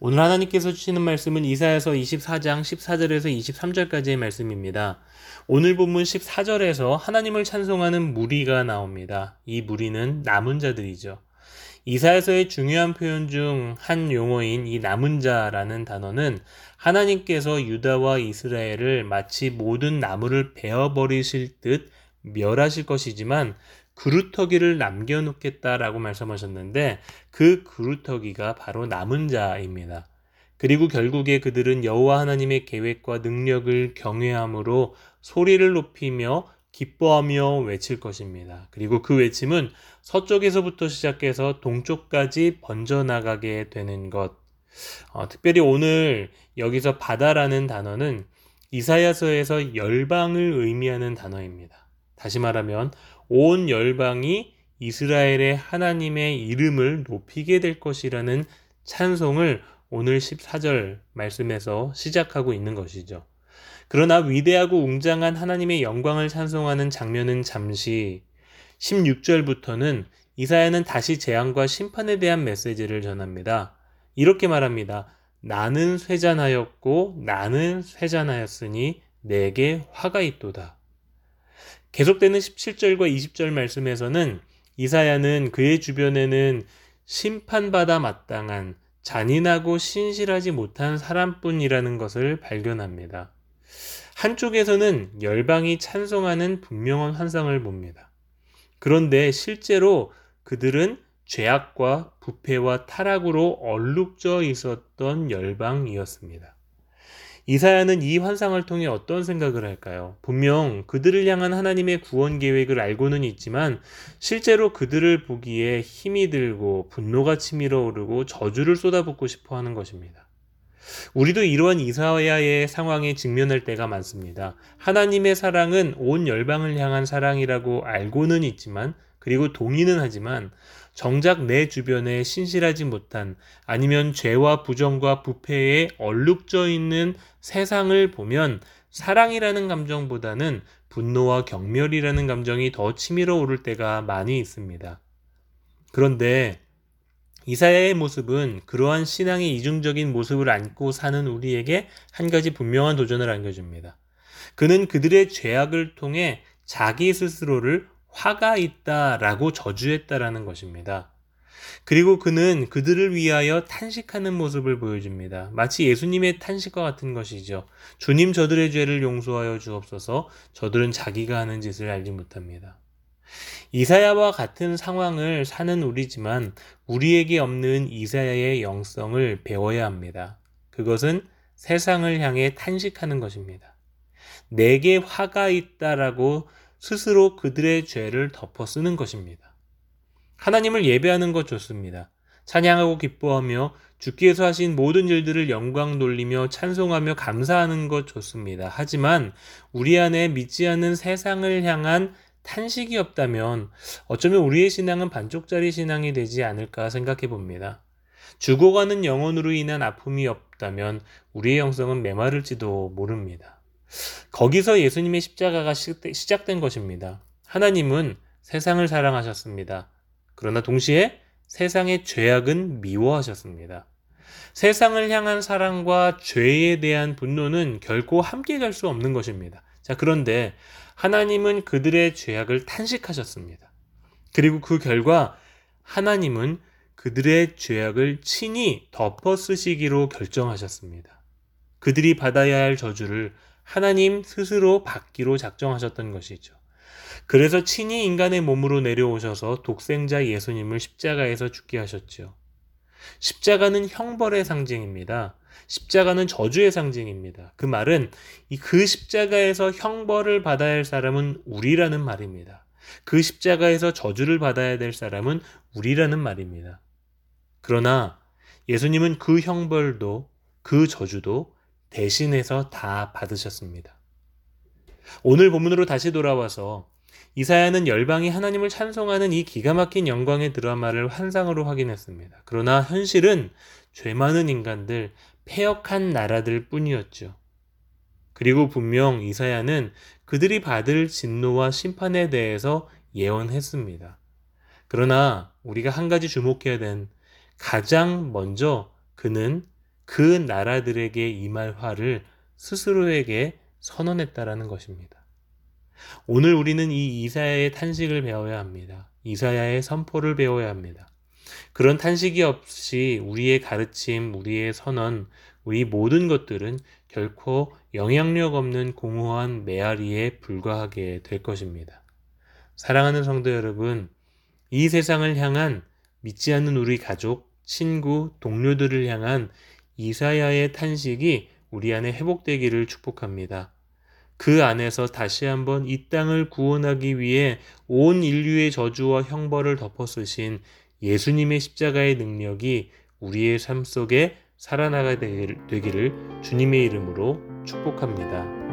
오늘 하나님께서 주시는 말씀은 이사야서 24장 14절에서 23절까지의 말씀입니다. 오늘 본문 14절에서 하나님을 찬송하는 무리가 나옵니다. 이 무리는 남은 자들이죠. 이사야서의 중요한 표현 중 한 용어인 이 남은 자라는 단어는 하나님께서 유다와 이스라엘을 마치 모든 나무를 베어버리실 듯 멸하실 것이지만 그루터기를 남겨놓겠다라고 말씀하셨는데 그 그루터기가 바로 남은 자입니다. 그리고 결국에 그들은 여호와 하나님의 계획과 능력을 경외함으로 소리를 높이며 기뻐하며 외칠 것입니다. 그리고 그 외침은 서쪽에서부터 시작해서 동쪽까지 번져나가게 되는 것. 어, 특별히 오늘 여기서 바다라는 단어는 이사야서에서 열방을 의미하는 단어입니다. 다시 말하면 온 열방이 이스라엘의 하나님의 이름을 높이게 될 것이라는 찬송을 오늘 14절 말씀에서 시작하고 있는 것이죠. 그러나 위대하고 웅장한 하나님의 영광을 찬송하는 장면은 잠시 16절부터는 이사야는 다시 재앙과 심판에 대한 메시지를 전합니다. 이렇게 말합니다. 나는 쇠잔하였고 나는 쇠잔하였으니 내게 화가 있도다. 계속되는 17절과 20절 말씀에서는 이사야는 그의 주변에는 심판받아 마땅한 잔인하고 신실하지 못한 사람뿐이라는 것을 발견합니다. 한쪽에서는 열방이 찬송하는 분명한 환상을 봅니다. 그런데 실제로 그들은 죄악과 부패와 타락으로 얼룩져 있었던 열방이었습니다. 이사야는 이 환상을 통해 어떤 생각을 할까요? 분명 그들을 향한 하나님의 구원 계획을 알고는 있지만 실제로 그들을 보기에 힘이 들고 분노가 치밀어 오르고 저주를 쏟아붓고 싶어 하는 것입니다. 우리도 이러한 이사야의 상황에 직면할 때가 많습니다. 하나님의 사랑은 온 열방을 향한 사랑이라고 알고는 있지만 그리고 동의는 하지만 정작 내 주변에 신실하지 못한 아니면 죄와 부정과 부패에 얼룩져 있는 세상을 보면 사랑이라는 감정보다는 분노와 경멸이라는 감정이 더 치밀어 오를 때가 많이 있습니다. 그런데 이사야의 모습은 그러한 신앙의 이중적인 모습을 안고 사는 우리에게 한 가지 분명한 도전을 안겨줍니다. 그는 그들의 죄악을 통해 자기 스스로를 화가 있다라고 저주했다라는 것입니다. 그리고 그는 그들을 위하여 탄식하는 모습을 보여줍니다. 마치 예수님의 탄식과 같은 것이죠. 주님 저들의 죄를 용서하여 주옵소서 저들은 자기가 하는 짓을 알지 못합니다. 이사야와 같은 상황을 사는 우리지만 우리에게 없는 이사야의 영성을 배워야 합니다. 그것은 세상을 향해 탄식하는 것입니다. 내게 화가 있다라고 스스로 그들의 죄를 덮어 쓰는 것입니다. 하나님을 예배하는 것 좋습니다. 찬양하고 기뻐하며 주께서 하신 모든 일들을 영광 돌리며 찬송하며 감사하는 것 좋습니다. 하지만 우리 안에 믿지 않는 세상을 향한 탄식이 없다면 어쩌면 우리의 신앙은 반쪽짜리 신앙이 되지 않을까 생각해 봅니다. 죽어가는 영혼으로 인한 아픔이 없다면 우리의 영성은 메마를지도 모릅니다. 거기서 예수님의 십자가가 시작된 것입니다. 하나님은 세상을 사랑하셨습니다. 그러나 동시에 세상의 죄악은 미워하셨습니다. 세상을 향한 사랑과 죄에 대한 분노는 결코 함께 갈 수 없는 것입니다. 자, 그런데 하나님은 그들의 죄악을 탄식하셨습니다. 그리고 그 결과 하나님은 그들의 죄악을 친히 덮어 쓰시기로 결정하셨습니다. 그들이 받아야 할 저주를 하나님 스스로 받기로 작정하셨던 것이죠. 그래서 친히 인간의 몸으로 내려오셔서 독생자 예수님을 십자가에서 죽게 하셨죠. 십자가는 형벌의 상징입니다. 십자가는 저주의 상징입니다. 그 말은 그 십자가에서 형벌을 받아야 할 사람은 우리라는 말입니다. 그 십자가에서 저주를 받아야 될 사람은 우리라는 말입니다. 그러나 예수님은 그 형벌도 그 저주도 대신해서 다 받으셨습니다. 오늘 본문으로 다시 돌아와서 이사야는 열방이 하나님을 찬송하는 이 기가 막힌 영광의 드라마를 환상으로 확인했습니다. 그러나 현실은 죄 많은 인간들, 폐역한 나라들 뿐이었죠. 그리고 분명 이사야는 그들이 받을 진노와 심판에 대해서 예언했습니다. 그러나 우리가 한 가지 주목해야 된 가장 먼저 그는 그 나라들에게 임할 화를 스스로에게 선언했다라는 것입니다. 오늘 우리는 이 이사야의 탄식을 배워야 합니다. 이사야의 선포를 배워야 합니다. 그런 탄식이 없이 우리의 가르침, 우리의 선언, 우리 모든 것들은 결코 영향력 없는 공허한 메아리에 불과하게 될 것입니다. 사랑하는 성도 여러분, 이 세상을 향한 믿지 않는 우리 가족, 친구, 동료들을 향한 이사야의 탄식이 우리 안에 회복되기를 축복합니다. 그 안에서 다시 한번 이 땅을 구원하기 위해 온 인류의 저주와 형벌을 덮어 쓰신 예수님의 십자가의 능력이 우리의 삶 속에 살아나가 되기를 주님의 이름으로 축복합니다.